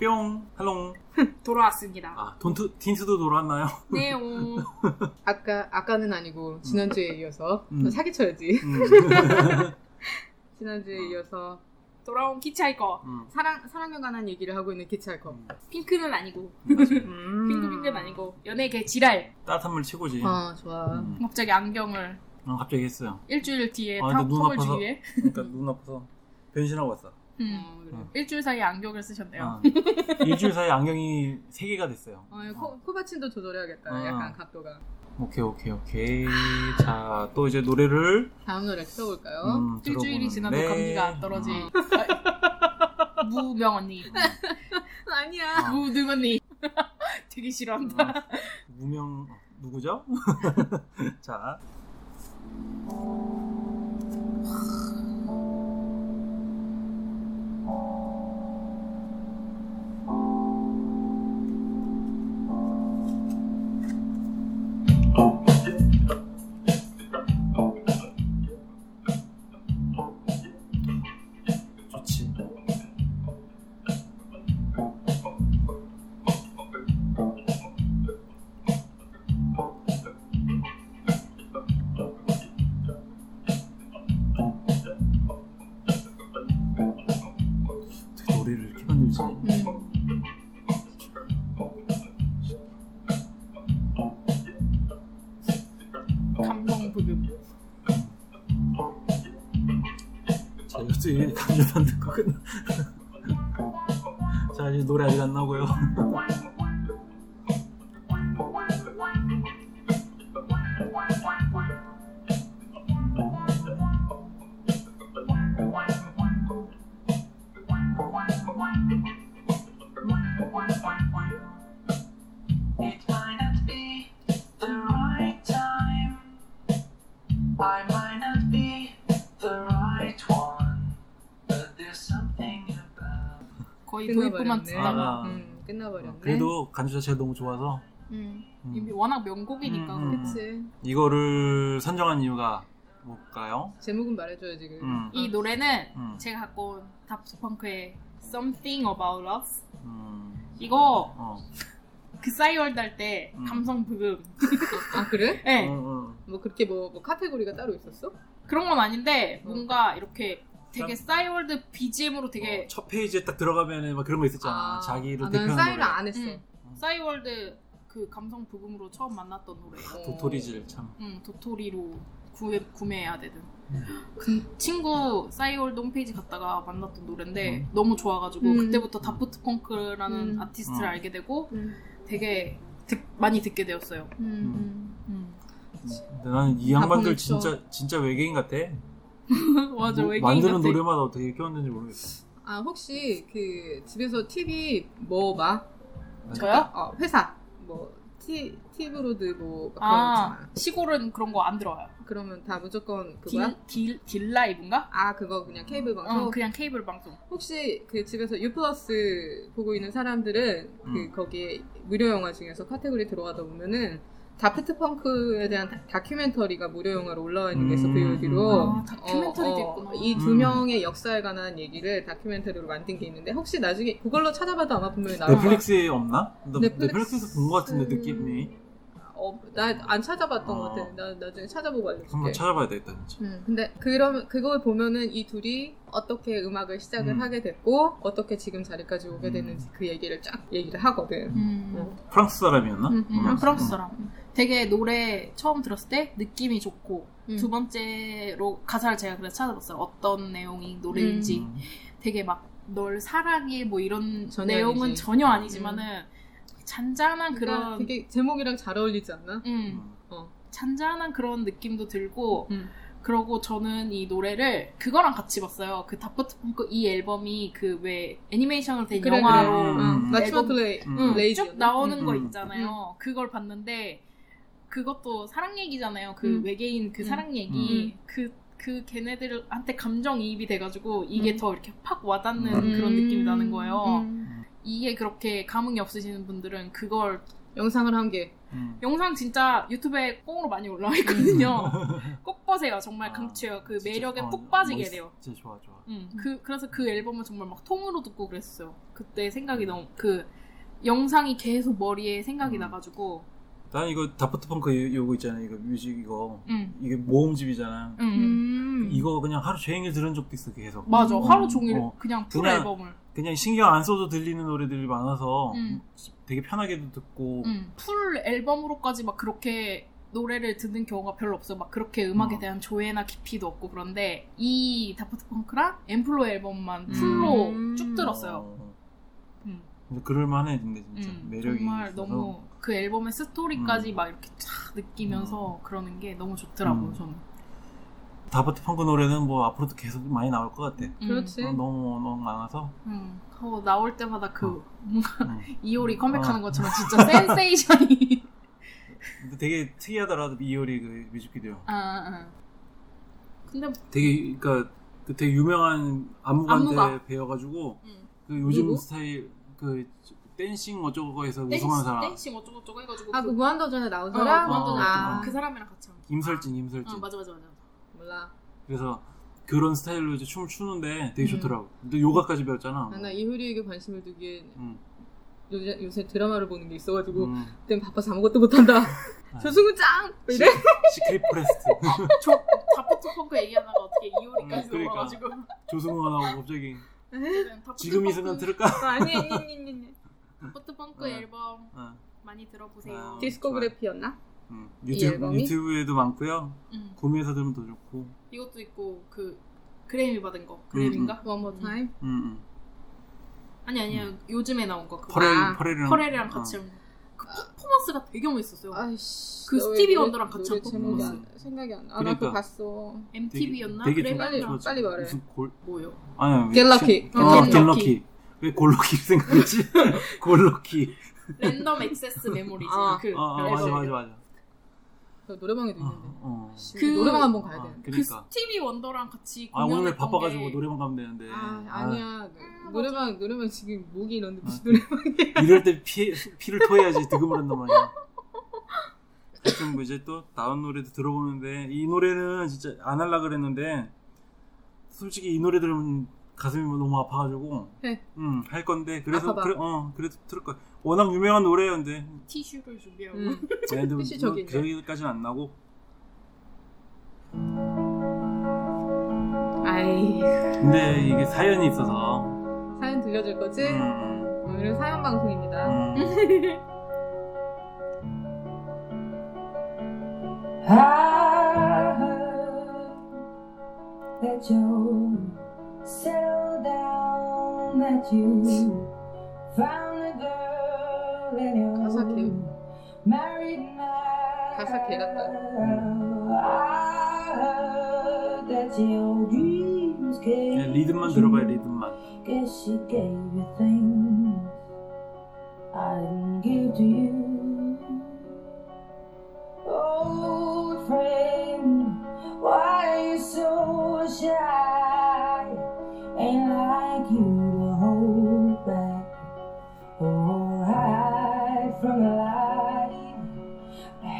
뿅, 할롱. 돌아왔습니다. 아, 돈트, 틴트도 돌아왔나요? 네요. 아까 아까는 아니고 지난주에 이어서 음. 사기쳐야지. 음. 지난주에 이어서 돌아온 키차이거. 음. 사랑 사랑에 관한 얘기를 하고 있는 키차이커. 핑크는 아니고 음. 핑크핑크는 아니고 연예계 지랄. 따뜻한 물 최고지. 아 좋아. 음. 갑자기 안경을 어, 갑자기 했어요. 일주일 뒤에 아, 눈 턱을 아파서. 주기 위해 그러니까 눈 아파서 변신하고 왔어. 음. 어. 음. 일주일 사이 에 안경을 쓰셨네요. 아, 일주일 사이 에 안경이 3개가 됐어요. 어, 코, 코받침도 조절해야겠다. 어. 약간 각도가. 오케이, 오케이, 오케이. 자, 또 이제 노래를 다음 노래 틀어볼까요? 음, 일주일이 지나도 들어보는데, 감기가 안 떨어지. 어, 아, 무명 언니, 아니야. 어. 무능 언니. 되게 싫어한다. 어, 무명 어, 누구죠? 자, 자, 이것도 감정만 듣고 끝나. 자, 이제 노래 아직 안 나오고요. 거의 도입부만. 듣다가. 아. 음, 끝나버렸네. 그래도 간주 자체가 너무 좋아서 음. 음. 이미 워낙 명곡이니까. 음, 음. 그치. 이거를 선정한 이유가 뭘까요? 제목은 말해줘야지. 그. 음. 이 노래는 음. 제가 갖고 온 다프트펑크의 Something About Us 음, 이거 어, 그 싸이월드 할때 음. 감성 부금 아 그래? 네 어, 어. 뭐 그렇게 뭐, 뭐 카테고리가 따로 있었어? 그런 건 아닌데 음. 뭔가 이렇게 되게 참- 싸이월드 BGM으로 되게 어, 첫 페이지에 딱 들어가면 막 그런 거 있었잖아. 자기를 아, 난 대표하는 사이를 노래. 안 했어. 음, 싸이월드 그 감성 부금으로 처음 만났던 노래 어. 도토리질 참. 음, 도토리로 구해, 구매해야 되든 음. 그 친구 싸이월드 홈페이지 갔다가 만났던 노래인데 음. 너무 좋아가지고 음. 그때부터 다프트 펑크라는 음. 아티스트를 음. 알게 되고 음. 되게 듣- 많이 듣게 되었어요 음. 음. 근데 나는 이 양반들. 진짜 진짜 외계인 같아. 맞아 뭐, 외계인 만드는 같아 노래마다 어떻게 껴왔는지 모르겠어. 아 혹시 그 집에서 TV 뭐 봐? 저요? 어 회사 뭐 티, 티브로드 뭐 그런 거아 있잖아. 시골은 그런 거 안 들어와요 그러면 다 무조건 그거야? 딜, 딜, 딜 라이브인가? 아 그거 그냥 케이블 방송. 어, 그냥 케이블 방송 혹시 그 집에서 U 플러스 보고 있는 사람들은 그 음. 거기에 무료 영화 중에서 카테고리 들어가다 보면은 다프트 펑크에 대한 다, 큐멘터리가 무료 영화로 올라와 있는 게 있어 음. VOD로 아, 다큐멘터리도 있구나. 이두 음. 명의 역사에 관한 얘기를 다큐멘터리로 만든 게 있는데 혹시 나중에 그걸로 찾아봐도 아마 분명히 나올 거야. 넷플릭스에 없나? 나 넷플릭스- 넷플릭스 에서 본 것 같은데 음. 느낌이. 어, 나 안 찾아봤던 어. 것 같아. 나 나중에 찾아보고 알려줄게. 한번 찾아봐야 되겠다 진짜. 음, 근데 그럼 그걸 보면은 이 둘이 어떻게 음악을 시작을 음. 하게 됐고 어떻게 지금 자리까지 오게 음. 됐는지 그 얘기를 쫙 얘기를 하거든. 음. 음. 프랑스 사람이었나? 음, 음, 음. 프랑스 사람. 되게 노래 처음 들었을 때 느낌이 좋고 음. 두 번째로 가사를 제가 그래서 찾아봤어요. 어떤 내용이 노래인지 음. 되게 막 널 사랑해 뭐 이런 전혀 내용은 아니지. 전혀 아니지만은 잔잔한 그러니까 그런 되게 제목이랑 잘 어울리지 않나? 음, 음. 어. 잔잔한 그런 느낌도 들고 음. 그러고 저는 이 노래를 그거랑 같이 봤어요. 그 다프트 펑크 이 앨범이 그 왜 애니메이션으로 된 그래, 영화로. 음. 응. 나치마 플레이. 음. 쭉 나오는 음, 거 음. 있잖아요. 그걸 봤는데 그것도 사랑 얘기잖아요. 그 음. 외계인 그 음. 사랑 얘기 그 그 걔네들한테 감정이입이 돼가지고 이게 음. 더 이렇게 팍 와닿는 음. 그런 느낌이 나는 거예요. 음. 이게 그렇게 감흥이 없으시는 분들은 그걸 영상을 한 개. 음. 영상 진짜 유튜브에 꽁으로 많이 올라와 있거든요. 꼭 보세요. 정말 아, 강추해요. 그 진짜, 매력에 어, 푹 빠지게 멋있- 돼요. 진짜 좋아 좋아. 음, 그 그래서 그 앨범을 정말 막 통으로 듣고 그랬어요. 그때 생각이 너무 그 영상이 계속 머리에 생각이 음. 나가지고. 난 이거 다프트 펑크 요- 요거 있잖아요. 이거 music 이거 음, 이게 모음집이잖아. 음, 음. 이거 그냥 하루 종일 들은 적도 있어 계속. 맞아. 어, 하루 종일 어. 그냥 full 그냥- 앨범을. 그냥 신경 안 써도 들리는 노래들이 많아서 음. 되게 편하게도 듣고 음, full 앨범으로까지 막 그렇게 노래를 듣는 경우가 별로 없어요. 막 그렇게 음악에 어. 대한 조예나 깊이도 없고 그런데 이 다프트 펑크랑 엠플로 앨범만 full로 음. 쭉 들었어요. 어. 음. 근데 그럴만해 근데 진짜 음, 매력이 정말 있어서. 너무 그 앨범의 스토리까지 음. 막 이렇게 쫙 느끼면서 그러는 게 너무 좋더라고요. 음. 저는. 다프트 펑크 노래는 뭐 앞으로도 계속 많이 나올 것 같아. 음, 그렇지. 어, 너무 너무 많아서. 음. 어, 나올 때마다 그 어. 뭔가 음. 이효리 컴백하는 어. 것처럼 진짜 센세이션이. 근데 되게 특이하더라 이효리 그 뮤직비디오. 아, 아. 근데 되게 그러니까 그 되게 유명한 안무가한테 안무가. 배워가지고 음. 그 요즘 누구? 스타일 그 댄싱 어쩌고에서 댄싱, 우승한 사람 댄싱 어쩌고 저쩌고 해가지고 아, 그 무한도전에 나온 어, 사람? 그만두는 아, 그 사람이랑 같이 한 거. 김설진 김설진. 어, 맞아 맞아 맞아. 몰라. 그래서 그런 스타일로 이제 춤을 추는데 되게 음. 좋더라고. 근데 요가까지 배웠잖아. 아, 나 이효리에게 관심을 두기에 음. 요새, 요새 드라마를 보는 게 있어가지고 음. 그땐 바빠서 아무것도 못한다. 아. 조승우 짱! 뭐 이래? Secret Forest. 저 다프트 펑크 얘기하다가 어떻게 이효리까지 음, 그러니까. 넘어가지고 조승우가 나오고 갑자기 지금 이 순간 들을까? 어, 아니, 아니, 아니. 다프트 펑크 어. 앨범 어. 많이 들어보세요. 아. 디스코그래피였나? 음. 이 유튜브? 유튜브에도 많고요. 음. 구매해서 들으면 더 좋고. 이것도 있고 그 그래미 받은 거 그래미인가? One More Time? 음, 음. 아니 아니야 요즘에 나온 거 그거. 퍼렐, 아, 퍼렐이랑. 퍼렐이랑 같이 어. 한 거. 그 퍼포먼스가 되게 멋있었어요. 아이씨. 그 스티비 원더랑 같이 한 퍼포먼스. 안, 생각이 안 나. 아, 나 그러니까. 그거 봤어. MTV였나? 되게 그래미였나? 빨리 좋았지. 빨리 말해. 무슨 골, 뭐요? 아니, Get Lucky. 어, 겟럭키. Lucky. 왜 골 Lucky 생각했지? 골 Lucky. Random Access Memories 아. 그 어, 어, 맞아. 맞아, 맞아. 저 노래방에도 어, 있는데. 어. 씨, 그- 노래방 한번 가야 아, 돼. 그 그러니까. 스티비 원더랑 같이 아, 오늘 바빠가지고 게 노래방 가면 되는데. 아, 아, 아니야. 음, 노래방, 노래방 지금 목이 이런데 무슨 아, 노래방이야. 이럴 때 피, 피를 토해야지 득음을 한단 말이야. 하여튼 뭐 이제 또 다음 노래도 들어보는데 이 노래는 진짜 안 할라 그랬는데 솔직히 이 노래 들으면 가슴이 뭐 너무 아파가지고 해. 응, 할 건데 그래서 아파봐. 그래, 어 그래도 들을 거야. 워낙 유명한 노래예요, 근데 티슈를 준비하고 음. 네, 근데 필수적인데. 저기까지는 안 나고 아이, 근데 이게 사연이 있어서 사연 들려줄 거지? 음, 오늘은 사연 방송입니다. 음, I heard that you down, that you found a girl and 가사 개- you married now. 가사 개 같다. I heard that your dreams came. 그냥 리듬만 들어봐요, 리듬만. Guess she gave you things I didn't give to you. Old friend, why are you so shy? Ain't like you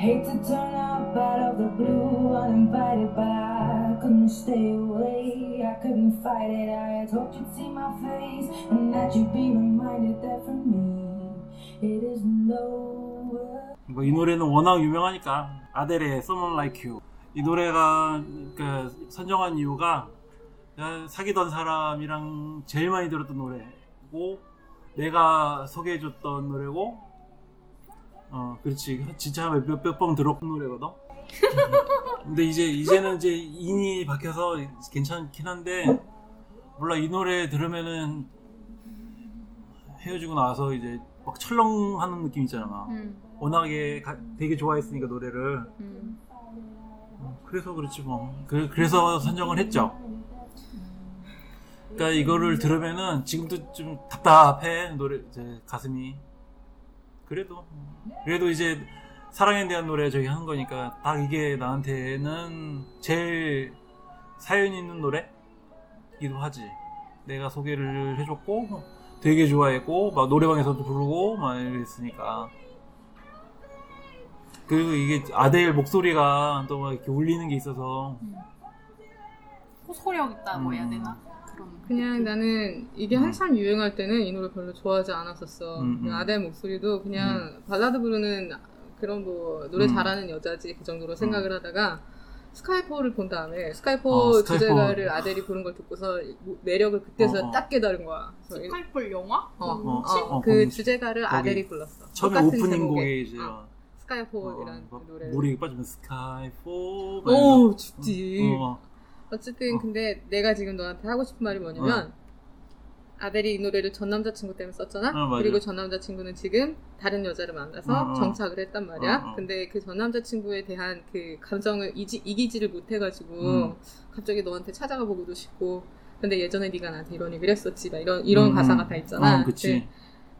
Hate to turn up out of the blue uninvited, but I couldn't stay away. I couldn't fight it. I had hoped you'd see my face and that you'd be reminded that for me it isn't over. 뭐이 노래는 워낙 유명하니까 아델의 Someone Like You 이 노래가 그 선정한 이유가 사귀던 사람이랑 제일 많이 들었던 노래고 내가 소개해줬던 노래고 어 그렇지. 진짜 몇몇 번 들었던 노래거든? 근데 이제 이제는 이제 인이 바뀌어서 괜찮긴 한데 몰라 이 노래 들으면은 헤어지고 나서 이제 막 철렁하는 느낌 있잖아. 막. 음, 워낙에 가- 되게 좋아했으니까 노래를. 음. 어, 그래서 그렇지 뭐. 그, 그래서 선정을 했죠. 그러니까 이거를 들으면은 지금도 좀 답답해 노래 이제 가슴이 그래도. 그래도 이제 사랑에 대한 노래 저기 하는 거니까 딱 이게 나한테는 제일 사연 있는 노래기도 하지. 내가 소개를 해줬고 되게 좋아했고 막 노래방에서도 부르고 막 이랬으니까. 그리고 이게 아델 목소리가 또 막 이렇게 울리는 게 있어서. 호소력 있다고 해야 음. 되나? 그런. 그냥 나는 이게 음. 한참 유행할 때는 이 노래 별로 좋아하지 않았었어. 음, 음. 아델 목소리도 그냥 발라드 부르는 그런 뭐 노래 음. 잘하는 여자지 그 정도로 생각을 하다가 Skyfall을 본 다음에 Skyfall 어, Skyfall. 주제가를 아델이 부른 걸 듣고서 매력을 그때서 어, 어. 딱 깨달은 거야. Skyfall 영화? 어, 어, 어, 어, 그 주제가를 아델이 불렀어. 처음에 오프닝. 곡에 이제 어, Skyfall이라는 어, 막 노래. 물이 빠지면 Skyfall 오 죽지. 어, 어쨌든 어. 근데 내가 지금 너한테 하고 싶은 말이 뭐냐면 아델이 이 노래를 전 남자친구 때문에 썼잖아. 어. 그리고 전 남자친구는 지금 다른 여자를 만나서 어, 어. 정착을 했단 말이야. 어, 어. 근데 그 전 남자친구에 대한 그 감정을 이지, 이기지를 못해가지고 음. 갑자기 너한테 찾아가 보고도 싶고. 근데 예전에 네가 나한테 이런 얘기를 했었지. 막 이런 이런 음, 가사가 다 있잖아. 어, 그치. 근데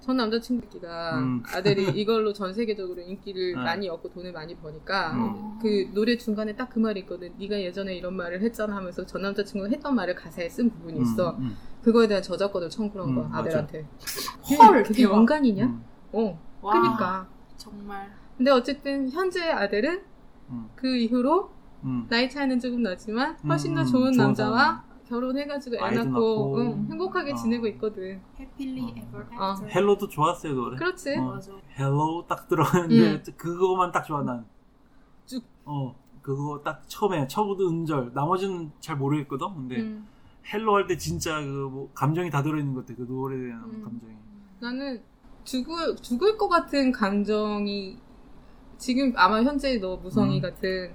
전 남자친구가 음. 아델이 이걸로 전 세계적으로 인기를 어. 많이 얻고 돈을 많이 버니까 음. 그 노래 중간에 딱 그 말이 있거든. 네가 예전에 이런 말을 했잖아 하면서 전 남자친구가 했던 말을 가사에 쓴 부분이 있어. 음, 그거에 대한 저작권을 청구한 음, 거야 맞아. 아델한테. 헐, 그게 대박. 연관이냐? 음, 어. 와, 그니까. 정말. 근데 어쨌든 현재 아델은 음, 그 이후로 음. 나이 차이는 조금 나지만 훨씬 더 음, 좋은 좋은 남자와 결혼해가지고 애 낳고 낳고. 응, 행복하게 어. 지내고 있거든. 어. ever 어. after. Hello도 좋았어요 노래 그렇지. 어. 맞아. Hello 딱 들어가는데 음. 그거만 딱 좋아 난. 쭉. 어 그거 딱 처음에 처부도 은절 나머지는 잘 모르겠거든. 근데 음. Hello 할 때 진짜 그 뭐 감정이 다 들어있는 것 같아 그 노래에 대한 음. 감정이. 나는 죽을 죽을 것 같은 감정이 지금 아마 현재 너 무성이 음. 같은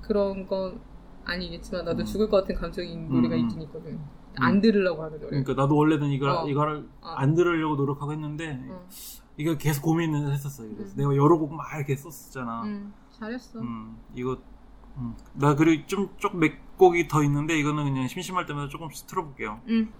그런 건 아니겠지만 나도 음. 죽을 것 같은 감정인 노래가 음, 음. 있긴 있거든. 안 들으려고 하는 노래. 그러니까 나도 원래는 이걸 어. 이거를 어. 안 들으려고 노력하고 했는데 어. 이거 계속 고민을 했었어. 그래서 음. 내가 여러 곡 막 이렇게 썼었잖아. 음, 잘했어. 음, 이거 음. 나 그리고 좀좀몇 곡이 더 있는데 이거는 그냥 심심할 때마다 조금씩 틀어볼게요. 음.